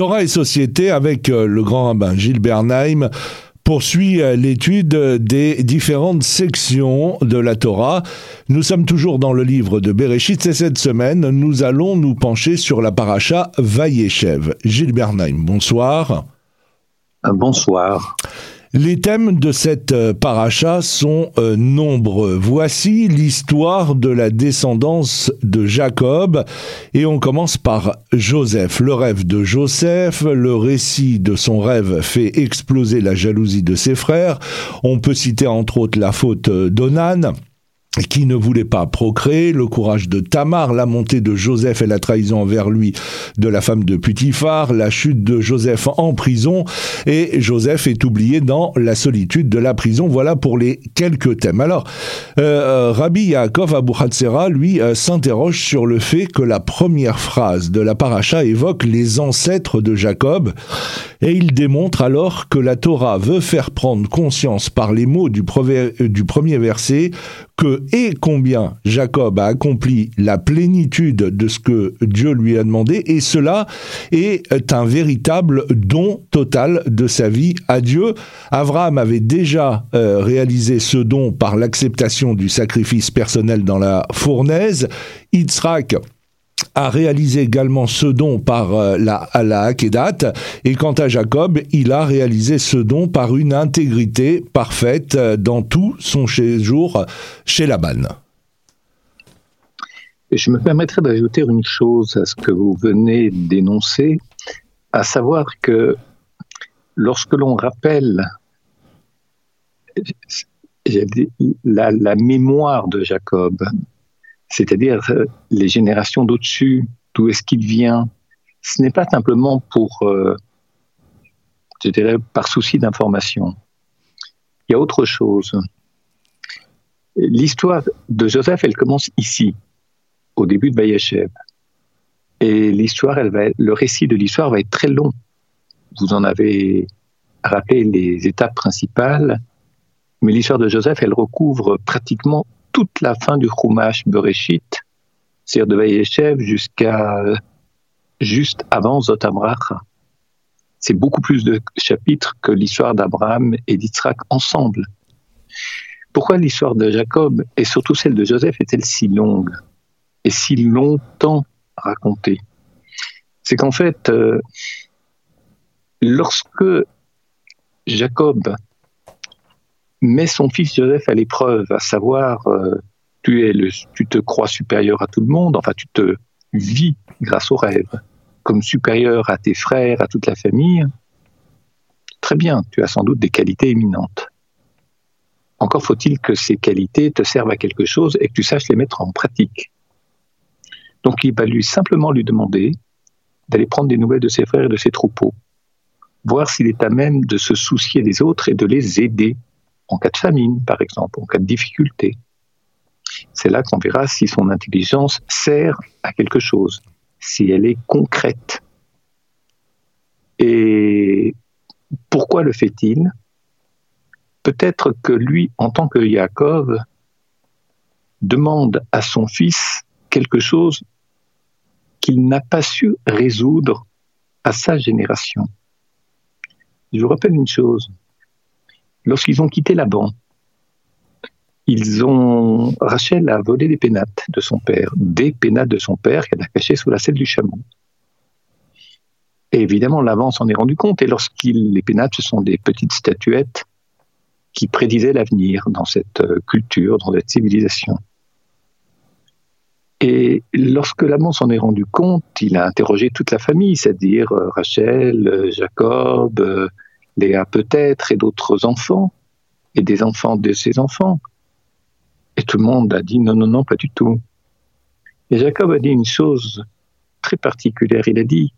Torah et société avec euh, le grand rabbin Gilles Bernheim poursuit euh, l'étude des différentes sections de la Torah. Nous sommes toujours dans le livre de Bereshit et cette semaine, nous allons nous pencher sur la paracha Vayeshev. Gilles Bernheim, bonsoir. Bonsoir. Les thèmes de cette euh, paracha sont euh, nombreux. Voici l'histoire de la descendance de Jacob et on commence par Joseph. Le rêve de Joseph, le récit de son rêve fait exploser la jalousie de ses frères. On peut citer entre autres la faute d'Onan qui ne voulait pas procréer, le courage de Tamar, la montée de Joseph et la trahison envers lui de la femme de Putiphar, la chute de Joseph en prison, et Joseph est oublié dans la solitude de la prison. Voilà pour les quelques thèmes. Alors, euh, Rabbi Yaakov Abu lui, euh, s'interroge sur le fait que la première phrase de la paracha évoque les ancêtres de Jacob, et il démontre alors que la Torah veut faire prendre conscience par les mots du, du premier verset et combien Jacob a accompli la plénitude de ce que Dieu lui a demandé, et cela est un véritable don total de sa vie à Dieu. Abraham avait déjà euh, réalisé ce don par l'acceptation du sacrifice personnel dans la fournaise. Yitzhak a réalisé également ce don par euh, la, la et quant à Jacob, il a réalisé ce don par une intégrité parfaite euh, dans tout son séjour chez Laban. Je me permettrai d'ajouter une chose à ce que vous venez d'énoncer, à savoir que lorsque l'on rappelle la mémoire de Jacob, c'est-à-dire euh, les générations d'au-dessus, d'où est-ce qu'il vient. Ce n'est pas simplement pour, euh, je dirais, par souci d'information. Il y a autre chose. L'histoire de Joseph, elle commence ici, au début de Bayeshev. Et l'histoire, le récit de l'histoire va être très long. Vous en avez rappelé les étapes principales, mais l'histoire de Joseph, elle recouvre pratiquement toute la fin du Chumash Bereshit, c'est-à-dire de Vayeshev jusqu'à juste avant Zotamracha. C'est beaucoup plus de chapitres que l'histoire d'Abraham et d'Israël ensemble. Pourquoi l'histoire de Jacob et surtout celle de Joseph est-elle si longue et si longtemps racontée? C'est qu'en fait, euh, lorsque Jacob met son fils Joseph à l'épreuve, à savoir, euh, tu, es le, tu te crois supérieur à tout le monde, enfin tu te vis grâce au rêve, comme supérieur à tes frères, à toute la famille. Très bien, tu as sans doute des qualités éminentes. Encore faut-il que ces qualités te servent à quelque chose et que tu saches les mettre en pratique. Donc il va lui simplement lui demander d'aller prendre des nouvelles de ses frères et de ses troupeaux, voir s'il est à même de se soucier des autres et de les aider en cas de famine, par exemple, en cas de difficulté. C'est là qu'on verra si son intelligence sert à quelque chose, si elle est concrète. Et pourquoi le fait-il? Peut-être que lui, en tant que Yaakov, demande à son fils quelque chose qu'il n'a pas su résoudre à sa génération. Je vous rappelle une chose, lorsqu'ils ont quitté Laban, ils ont Rachel a volé des pénates de son père, des pénates de son père qu'elle a cachées sous la selle du chameau. Et évidemment, Laban s'en est rendu compte. Et lorsqu'il les pénates, ce sont des petites statuettes qui prédisaient l'avenir dans cette euh, culture, dans cette civilisation. Et lorsque Laban s'en est rendu compte, il a interrogé toute la famille, c'est-à-dire euh, Rachel, euh, Jacob, Léa peut-être, et d'autres enfants, et des enfants de ses enfants. Et tout le monde a dit non, non, non, pas du tout. Et Jacob a dit une chose très particulière. Il a dit,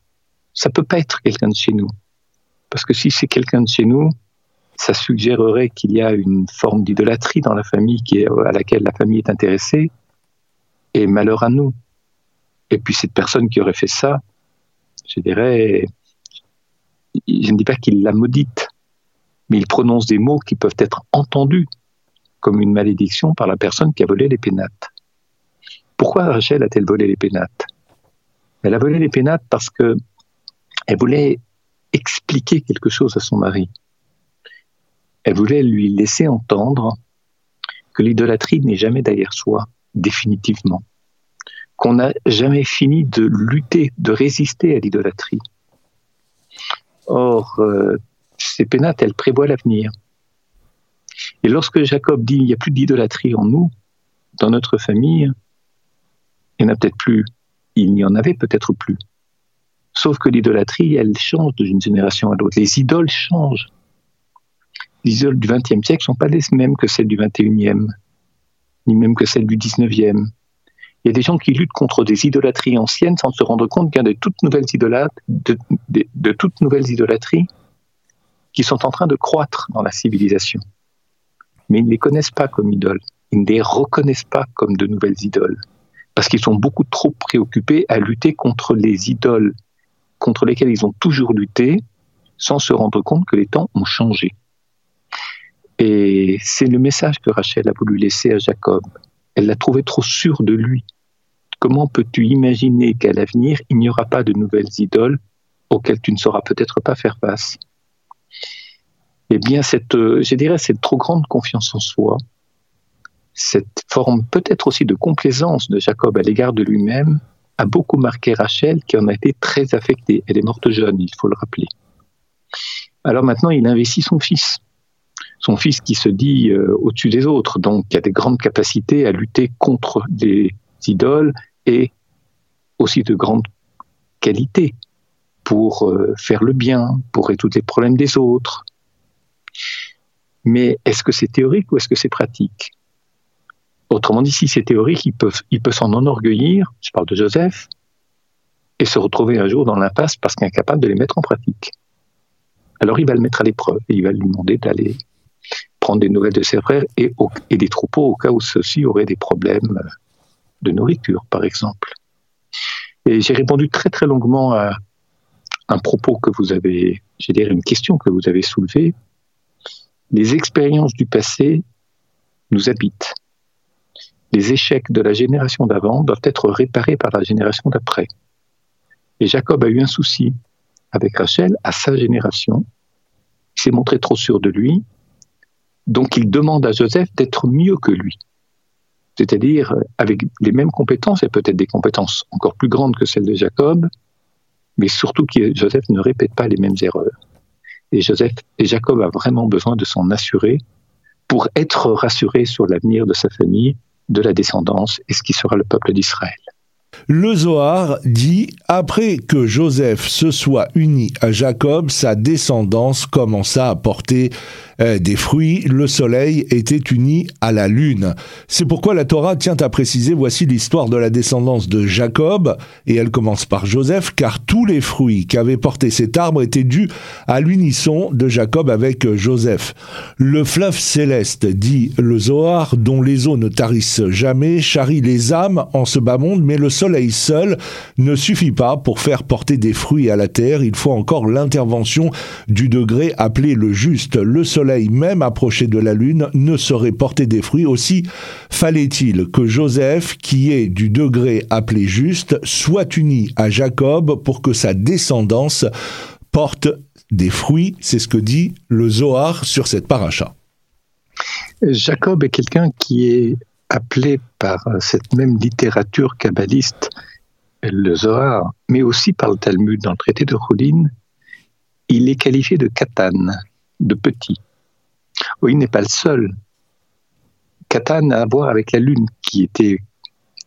ça peut pas être quelqu'un de chez nous. Parce que si c'est quelqu'un de chez nous, ça suggérerait qu'il y a une forme d'idolâtrie dans la famille à laquelle la famille est intéressée. Et malheur à nous. Et puis cette personne qui aurait fait ça, je dirais, je ne dis pas qu'il la maudite, mais il prononce des mots qui peuvent être entendus comme une malédiction par la personne qui a volé les pénates. Pourquoi Rachel a-t-elle volé les pénates? Elle a volé les pénates parce que Elle voulait expliquer quelque chose à son mari. Elle voulait lui laisser entendre que l'idolâtrie n'est jamais derrière soi, définitivement. Qu'on n'a jamais fini de lutter, de résister à l'idolâtrie. Or, euh, ces pénates, elles prévoient l'avenir. Et lorsque Jacob dit il n'y a plus d'idolâtrie en nous, dans notre famille, il n'y en a peut-être plus. Il n'y en avait peut-être plus. Sauf que l'idolâtrie, elle change d'une génération à l'autre. Les idoles changent. Les idoles du XXe siècle ne sont pas les mêmes que celles du XXIe, ni même que celles du XIXe. Il y a des gens qui luttent contre des idolâtries anciennes sans se rendre compte qu'il y a de de toutes nouvelles idolâtries qui sont en train de croître dans la civilisation. Mais ils ne les connaissent pas comme idoles. Ils ne les reconnaissent pas comme de nouvelles idoles. Parce qu'ils sont beaucoup trop préoccupés à lutter contre les idoles contre lesquelles ils ont toujours lutté sans se rendre compte que les temps ont changé. Et c'est le message que Rachel a voulu laisser à Jacob. Elle l'a trouvé trop sûr de lui. Comment peux-tu imaginer qu'à l'avenir, il n'y aura pas de nouvelles idoles auxquelles tu ne sauras peut-être pas faire face? Eh bien, cette, euh, je dirais, cette trop grande confiance en soi, cette forme peut-être aussi de complaisance de Jacob à l'égard de lui-même, a beaucoup marqué Rachel, qui en a été très affectée. Elle est morte jeune, il faut le rappeler. Alors maintenant, il investit son fils. Son fils qui se dit euh, au-dessus des autres, donc qui a des grandes capacités à lutter contre des idoles et aussi de grandes qualités pour euh, faire le bien, pour résoudre les problèmes des autres. Mais est-ce que c'est théorique ou est-ce que c'est pratique? Autrement dit, si c'est théorique, il peut, il peut s'en enorgueillir, je parle de Joseph, et se retrouver un jour dans l'impasse parce qu'il est incapable de les mettre en pratique. Alors il va le mettre à l'épreuve et il va lui demander d'aller prendre des nouvelles de ses frères et, des troupeaux au cas où ceux-ci auraient des problèmes de nourriture, par exemple. Et j'ai répondu très très longuement à un propos que vous avez, j'ai dire une question que vous avez soulevée. Les expériences du passé nous habitent les échecs de la génération d'avant doivent être réparés par la génération d'après. Et Jacob a eu un souci avec Rachel à sa génération. Il s'est montré trop sûr de lui, donc il demande à Joseph d'être mieux que lui. C'est-à-dire avec les mêmes compétences et peut-être des compétences encore plus grandes que celles de Jacob, mais surtout que Joseph ne répète pas les mêmes erreurs. Et Jacob a vraiment besoin de s'en assurer pour être rassuré sur l'avenir de sa famille de la descendance et ce qui sera le peuple d'Israël. Le Zohar dit après que Joseph se soit uni à Jacob, sa descendance commença à porter euh, des fruits, le soleil était uni à la lune. C'est pourquoi la Torah tient à préciser, voici l'histoire de la descendance de Jacob, et elle commence par Joseph, car tous les fruits qu'avait porté cet arbre étaient dus à l'unisson de Jacob avec Joseph. Le fleuve céleste, dit le Zohar, dont les eaux ne tarissent jamais, charrie les âmes en ce bas monde, mais le soleil seul ne suffit pas pour faire porter des fruits à la terre, il faut encore l'intervention du degré appelé le juste. Le soleil même approché de la lune ne saurait porter des fruits. Aussi fallait-il que Joseph, qui est du degré appelé juste, soit uni à Jacob pour que sa descendance porte des fruits. C'est ce que dit le Zohar sur cette paracha. Jacob est quelqu'un qui est appelé par cette même littérature kabbaliste, le Zohar, mais aussi par le Talmud dans le traité de Roulin, il est qualifié de katan, de petit. Il n'est pas le seul. Catan a à voir avec la Lune, qui était,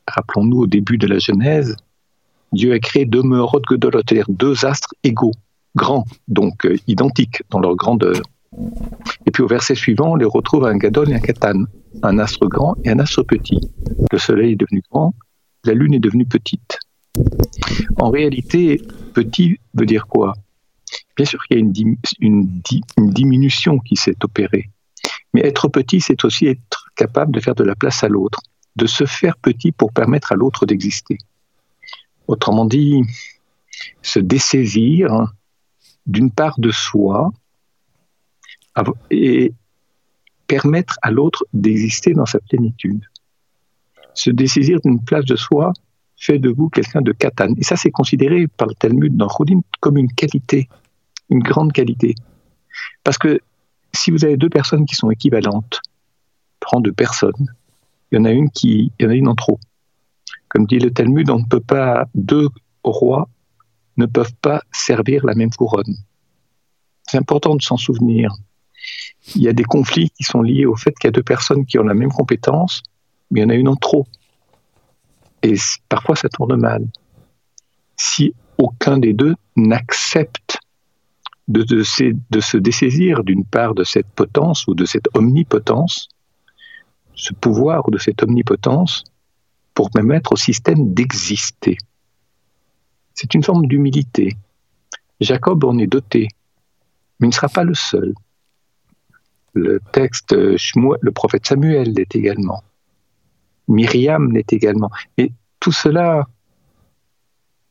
rappelons-nous, au début de la Genèse, Dieu a créé deux Meurot Gedolot, c'est-à-dire deux astres égaux, grands, donc euh, identiques dans leur grandeur. Et puis au verset suivant, on les retrouve un Gadol et un Catan, un astre grand et un astre petit. Le Soleil est devenu grand, la Lune est devenue petite. En réalité, petit veut dire quoi? Bien sûr qu'il y a une, diminution qui s'est opérée. Mais être petit, c'est aussi être capable de faire de la place à l'autre, de se faire petit pour permettre à l'autre d'exister. Autrement dit, se dessaisir d'une part de soi et permettre à l'autre d'exister dans sa plénitude. Se dessaisir d'une place de soi fait de vous quelqu'un de katan. Et ça, c'est considéré par le Talmud dans Chodim comme une qualité, une grande qualité. Parce que si vous avez deux personnes qui sont équivalentes, prends deux personnes, il y en a une qui, il y en a une en trop. Comme dit le Talmud, on ne peut pas, deux rois ne peuvent pas servir la même couronne. C'est important de s'en souvenir. Il y a des conflits qui sont liés au fait qu'il y a deux personnes qui ont la même compétence, mais il y en a une en trop. Et parfois, ça tourne mal. Si aucun des deux n'accepte de, se dessaisir d'une part de cette potence ou de cette omnipotence, ce pouvoir ou de cette omnipotence, pour permettre au système d'exister. C'est une forme d'humilité. Jacob en est doté, mais il ne sera pas le seul. Le texte, le prophète Samuel l'est également. Myriam l'est également. Et tout cela,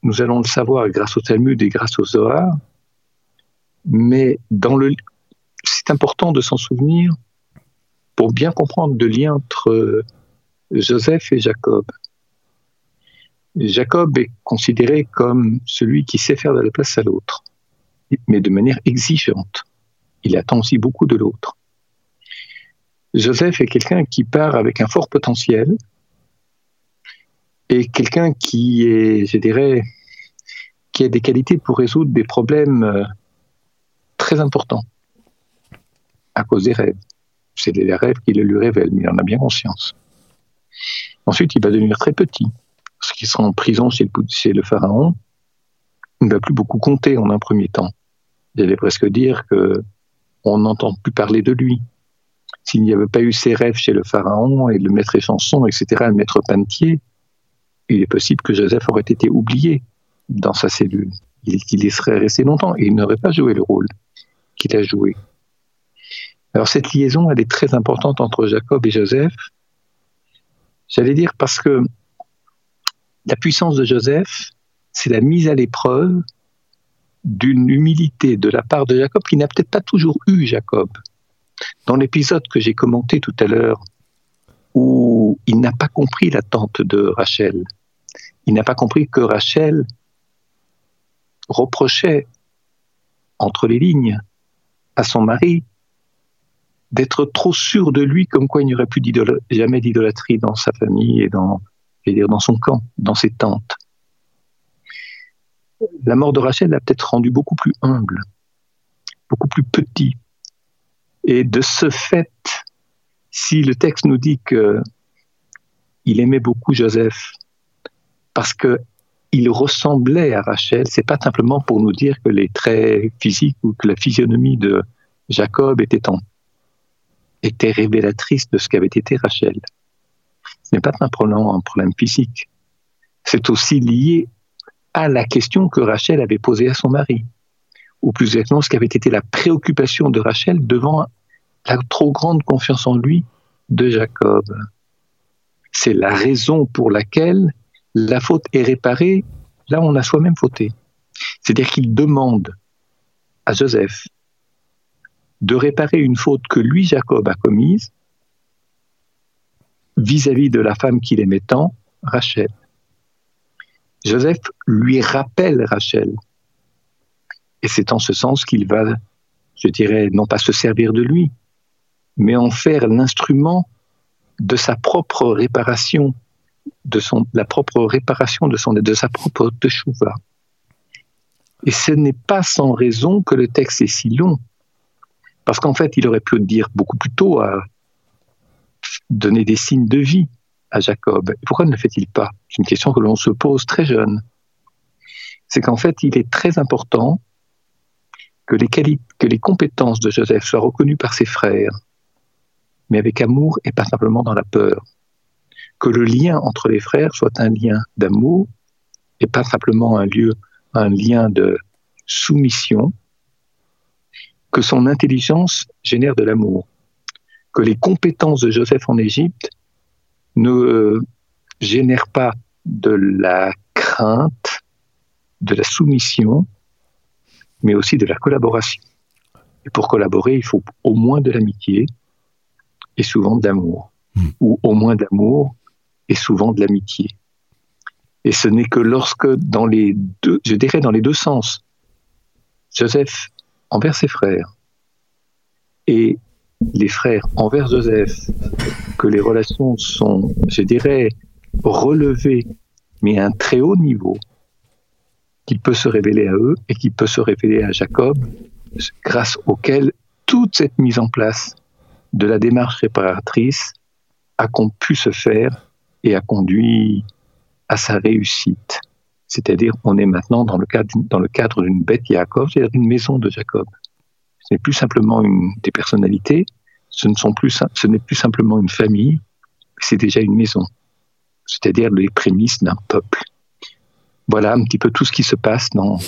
nous allons le savoir grâce au Talmud et grâce au Zohar, mais dans le, c'est important de s'en souvenir pour bien comprendre le lien entre Joseph et Jacob. Jacob est considéré comme celui qui sait faire de la place à l'autre, mais de manière exigeante. Il attend aussi beaucoup de l'autre. Joseph est quelqu'un qui part avec un fort potentiel et quelqu'un qui est, je dirais, qui a des qualités pour résoudre des problèmes euh, très importants à cause des rêves. C'est les rêves qui le lui révèlent, mais il en a bien conscience. Ensuite, il va devenir très petit qu'il sera en prison chez le, pharaon, il ne va plus beaucoup compter en un premier temps. J'allais presque dire que on n'entend plus parler de lui. S'il n'y avait pas eu ses rêves chez le pharaon et le maître échanson, etc., le maître panetier, il est possible que Joseph aurait été oublié dans sa cellule. Il, il y serait resté longtemps et il n'aurait pas joué le rôle qu'il a joué. Alors cette liaison, elle est très importante entre Jacob et Joseph. J'allais dire parce que la puissance de Joseph, c'est la mise à l'épreuve d'une humilité de la part de Jacob qui n'a peut-être pas toujours eu Jacob. Dans l'épisode que j'ai commenté tout à l'heure, où il n'a pas compris l'attente de Rachel, il n'a pas compris que Rachel reprochait entre les lignes à son mari d'être trop sûr de lui, comme quoi il n'y aurait plus jamais d'idolâtrie dans sa famille et dans, dans son camp, dans ses tentes. La mort de Rachel l'a peut-être rendu beaucoup plus humble, beaucoup plus petit. Et de ce fait, si le texte nous dit que il aimait beaucoup Joseph parce que il ressemblait à Rachel, c'est pas simplement pour nous dire que les traits physiques ou que la physionomie de Jacob était, en, était révélatrice de ce qu'avait été Rachel ce n'est pas simplement un problème physique. C'est aussi lié à la question que Rachel avait posée à son mari, ou plus exactement ce qui avait été la préoccupation de Rachel devant la trop grande confiance en lui de Jacob. C'est la raison pour laquelle la faute est réparée là où on a soi-même fauté. C'est-à-dire qu'il demande à Joseph de réparer une faute que lui, Jacob, a commise, vis-à-vis de la femme qu'il aimait tant, Rachel. Joseph lui rappelle Rachel. Et c'est en ce sens qu'il va, je dirais, non pas se servir de lui, mais en faire l'instrument de sa propre réparation, de son, la propre réparation de, son, de sa propre teshuva. Et ce n'est pas sans raison que le texte est si long, parce qu'en fait, il aurait pu dire beaucoup plus tôt à donner des signes de vie à Jacob. pourquoi ne le fait-il pas? C'est une question que l'on se pose très jeune. C'est qu'en fait, il est très important que les, compétences de Joseph soient reconnues par ses frères, mais avec amour et pas simplement dans la peur. Que le lien entre les frères soit un lien d'amour et pas simplement un, lieu, un lien de soumission, que son intelligence génère de l'amour que les compétences de Joseph en Égypte ne euh, génèrent pas de la crainte, de la soumission, mais aussi de la collaboration. Et pour collaborer, il faut au moins de l'amitié et souvent de l'amour, hmm. ou au moins d'amour et souvent de l'amitié. Et ce n'est que lorsque, dans les deux, je dirais dans les deux sens, Joseph envers ses frères et les frères envers Joseph, que les relations sont, je dirais, relevées, mais à un très haut niveau, qu'il peut se révéler à eux et qui peut se révéler à Jacob, grâce auquel toute cette mise en place de la démarche réparatrice a pu se faire et a conduit à sa réussite. C'est-à-dire, on est maintenant dans le cadre, dans le cadre d'une bête Jacob, c'est-à-dire d'une maison de Jacob. Ce n'est plus simplement une, des personnalités, ce ne sont plus, ce n'est plus simplement une famille, c'est déjà une maison. C'est-à-dire les prémices d'un peuple. Voilà un petit peu tout ce qui se passe dans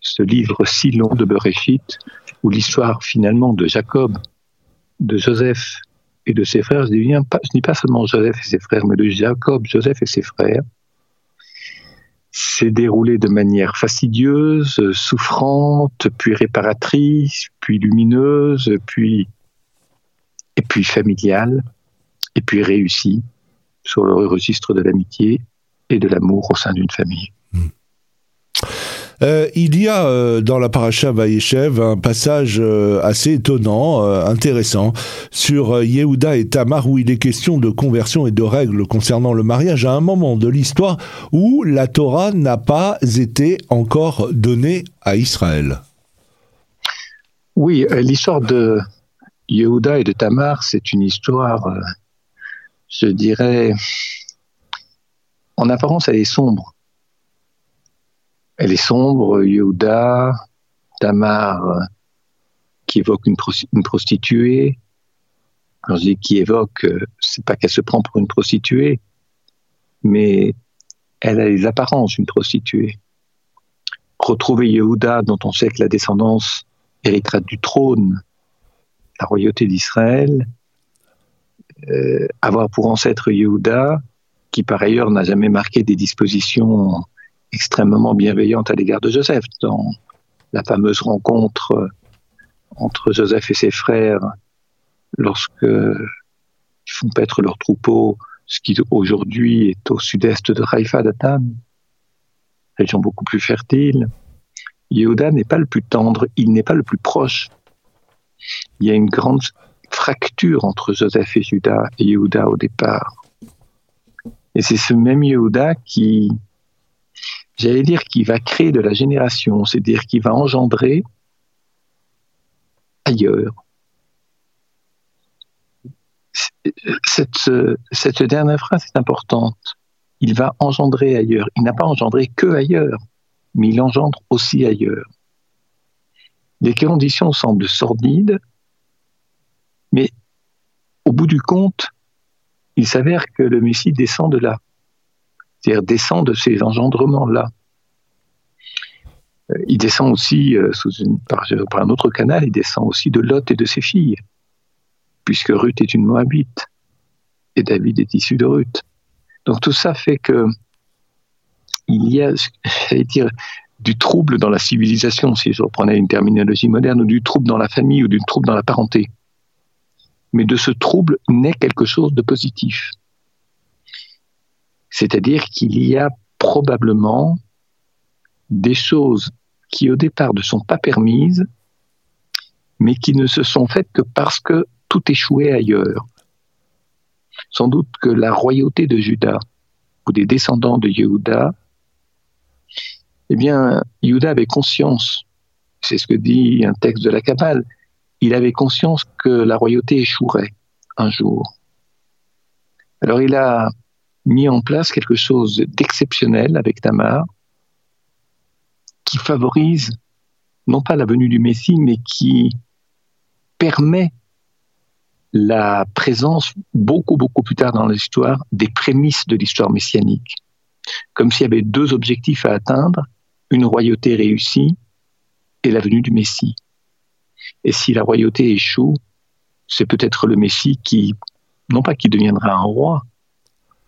ce livre si long de Bereshit, où l'histoire finalement de Jacob, de Joseph et de ses frères, je dis, pas, dis pas seulement Joseph et ses frères, mais de Jacob, Joseph et ses frères, s'est déroulé de manière fastidieuse, souffrante, puis réparatrice, puis lumineuse, puis et puis familiale, et puis réussie sur le registre de l'amitié et de l'amour au sein d'une famille. Euh, il y a euh, dans la paracha Vaïchev un passage euh, assez étonnant, intéressant, sur Yehuda et Tamar où il est question de conversion et de règles concernant le mariage à un moment de l'histoire où la Torah n'a pas été encore donnée à Israël. Oui, l'histoire de Yehuda et de Tamar, c'est une histoire, je dirais, en apparence, elle est sombre. Elle est sombre, Yehuda, Tamar, qui évoque une, prostituée. Quand qui évoque, c'est pas qu'elle se prend pour une prostituée, mais elle a les apparences d'une prostituée. Retrouver Yehuda, dont on sait que la descendance héritera du trône, la royauté d'Israël, euh, avoir pour ancêtre Yehuda, qui par ailleurs n'a jamais marqué des dispositions extrêmement bienveillante à l'égard de Joseph. Dans la fameuse rencontre euh, entre Joseph et ses frères, lorsque ils font paître leur troupeau, ce qui aujourd'hui est au sud-est de Haïfa d'Atam, région beaucoup plus fertile. Yehuda n'est pas le plus tendre, il n'est pas le plus proche. Il y a une grande fracture entre Joseph et Judas et Yehuda au départ. Et c'est ce même Yehuda qui, j'allais dire qu'il va créer de la génération, c'est-à-dire qu'il va engendrer ailleurs. Cette, dernière phrase est importante. Il va engendrer ailleurs. Il n'a pas engendré que ailleurs, mais il engendre aussi ailleurs. Les conditions semblent sordides, mais au bout du compte, il s'avère que le Messie descend de là c'est-à-dire descend de ces engendrements-là. Euh, il descend aussi, euh, une, par, un autre canal, il descend aussi de Lot et de ses filles, puisque Ruth est une Moabite, et David est issu de Ruth. Donc tout ça fait que il y a, j'allais dire, du trouble dans la civilisation, si je reprenais une terminologie moderne, ou du trouble dans la famille, ou du trouble dans la parenté. Mais de ce trouble naît quelque chose de positif. C'est-à-dire qu'il y a probablement des choses qui au départ ne sont pas permises, mais qui ne se sont faites que parce que tout échouait ailleurs. Sans doute que la royauté de Juda, ou des descendants de Yehuda, eh bien, Yehuda avait conscience, c'est ce que dit un texte de la Kabbale, il avait conscience que la royauté échouerait un jour. Alors il a mis en place quelque chose d'exceptionnel avec Tamar, qui favorise non pas la venue du Messie, mais qui permet la présence beaucoup, beaucoup plus tard dans l'histoire des prémices de l'histoire messianique. Comme s'il y avait deux objectifs à atteindre, une royauté réussie et la venue du Messie. Et si la royauté échoue, c'est peut-être le Messie qui, non pas qui deviendra un roi,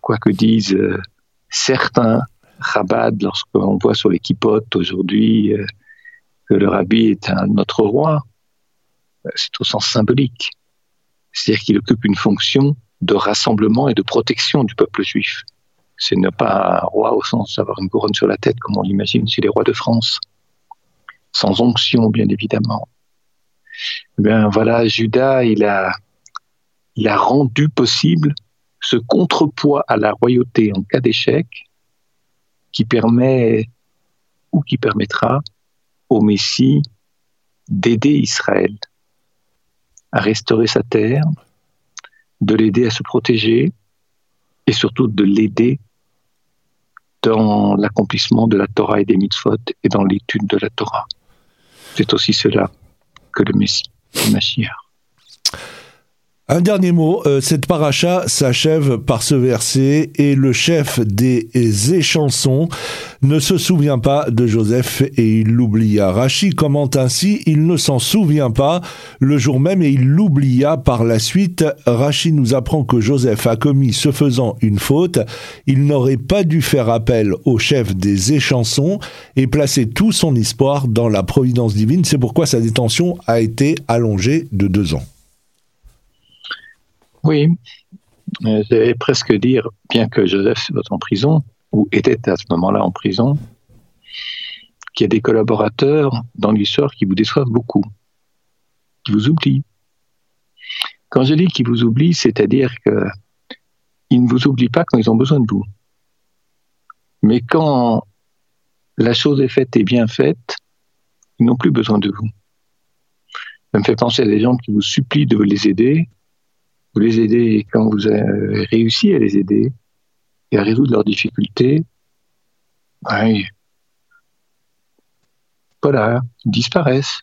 quoi que disent euh, certains Chabad lorsqu'on voit sur les kipotes aujourd'hui euh, que le rabbi est un notre roi, c'est au sens symbolique. C'est-à-dire qu'il occupe une fonction de rassemblement et de protection du peuple juif. C'est ne pas un roi au sens d'avoir une couronne sur la tête comme on l'imagine chez les rois de France, sans onction bien évidemment. Eh bien voilà, Judas, il a, il a rendu possible ce contrepoids à la royauté en cas d'échec qui permet ou qui permettra au Messie d'aider Israël à restaurer sa terre, de l'aider à se protéger et surtout de l'aider dans l'accomplissement de la Torah et des mitzvot et dans l'étude de la Torah. C'est aussi cela que le Messie, le. Un dernier mot, euh, cette paracha s'achève par ce verset et le chef des échansons ne se souvient pas de Joseph et il l'oublia. Rachi commente ainsi, il ne s'en souvient pas le jour même et il l'oublia par la suite. Rachi nous apprend que Joseph a commis ce faisant une faute. Il n'aurait pas dû faire appel au chef des échansons et placer tout son espoir dans la providence divine. C'est pourquoi sa détention a été allongée de deux ans. Oui, j'allais presque dire, bien que Joseph soit en prison, ou était à ce moment-là en prison, qu'il y a des collaborateurs dans l'histoire qui vous déçoivent beaucoup, qui vous oublient. Quand je dis qu'ils vous oublient, c'est-à-dire qu'ils ne vous oublient pas quand ils ont besoin de vous. Mais quand la chose est faite et bien faite, ils n'ont plus besoin de vous. Ça me fait penser à des gens qui vous supplient de les aider vous les aider quand vous avez réussi à les aider et à résoudre leurs difficultés, voilà, ils disparaissent.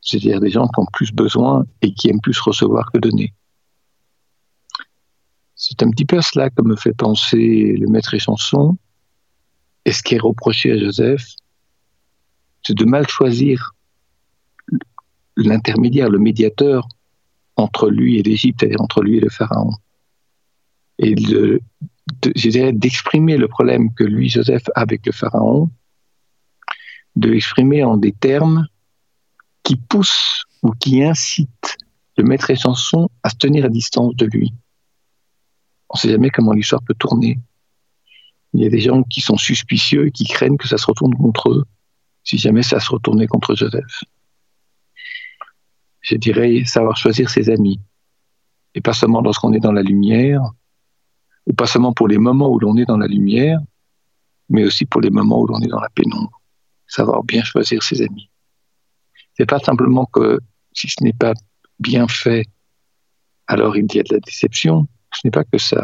C'est-à-dire des gens qui ont plus besoin et qui aiment plus recevoir que donner. C'est un petit peu à cela que me fait penser le maître et chanson. Et ce qui est reproché à Joseph, c'est de mal choisir l'intermédiaire, le médiateur entre lui et l'Égypte, c'est-à-dire entre lui et le Pharaon. Et de, d'exprimer le problème que lui, Joseph, a avec le Pharaon, de l'exprimer en des termes qui poussent ou qui incitent le maître et chanson à se tenir à distance de lui. On ne sait jamais comment l'histoire peut tourner. Il y a des gens qui sont suspicieux et qui craignent que ça se retourne contre eux, si jamais ça se retournait contre Joseph je dirais, savoir choisir ses amis. Et pas seulement lorsqu'on est dans la lumière, ou pas seulement pour les moments où l'on est dans la lumière, mais aussi pour les moments où l'on est dans la pénombre. Savoir bien choisir ses amis. C'est pas simplement que si ce n'est pas bien fait, alors il y a de la déception. Ce n'est pas que ça.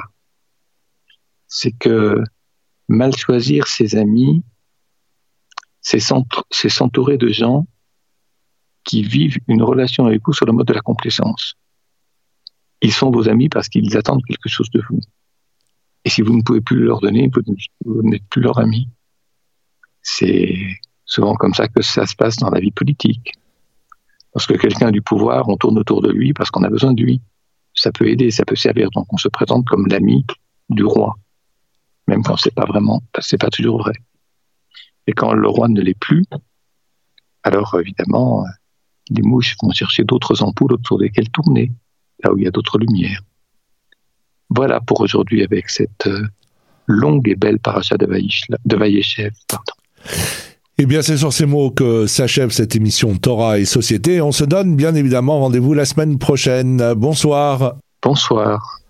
C'est que mal choisir ses amis, c'est s'entourer de gens qui vivent une relation avec vous sur le mode de la complaisance. Ils sont vos amis parce qu'ils attendent quelque chose de vous. Et si vous ne pouvez plus leur donner, vous n'êtes plus leur ami. C'est souvent comme ça que ça se passe dans la vie politique. Lorsque quelqu'un a du pouvoir, on tourne autour de lui parce qu'on a besoin de lui. Ça peut aider, ça peut servir. Donc on se présente comme l'ami du roi, même quand c'est pas vraiment, c'est pas toujours vrai. Et quand le roi ne l'est plus, alors évidemment, les mouches vont chercher d'autres ampoules autour desquelles tourner, là où il y a d'autres lumières. Voilà pour aujourd'hui avec cette euh, longue et belle paracha de, Vaïchev. Eh bien, c'est sur ces mots que s'achève cette émission Torah et Société. On se donne bien évidemment rendez-vous la semaine prochaine. Bonsoir. Bonsoir.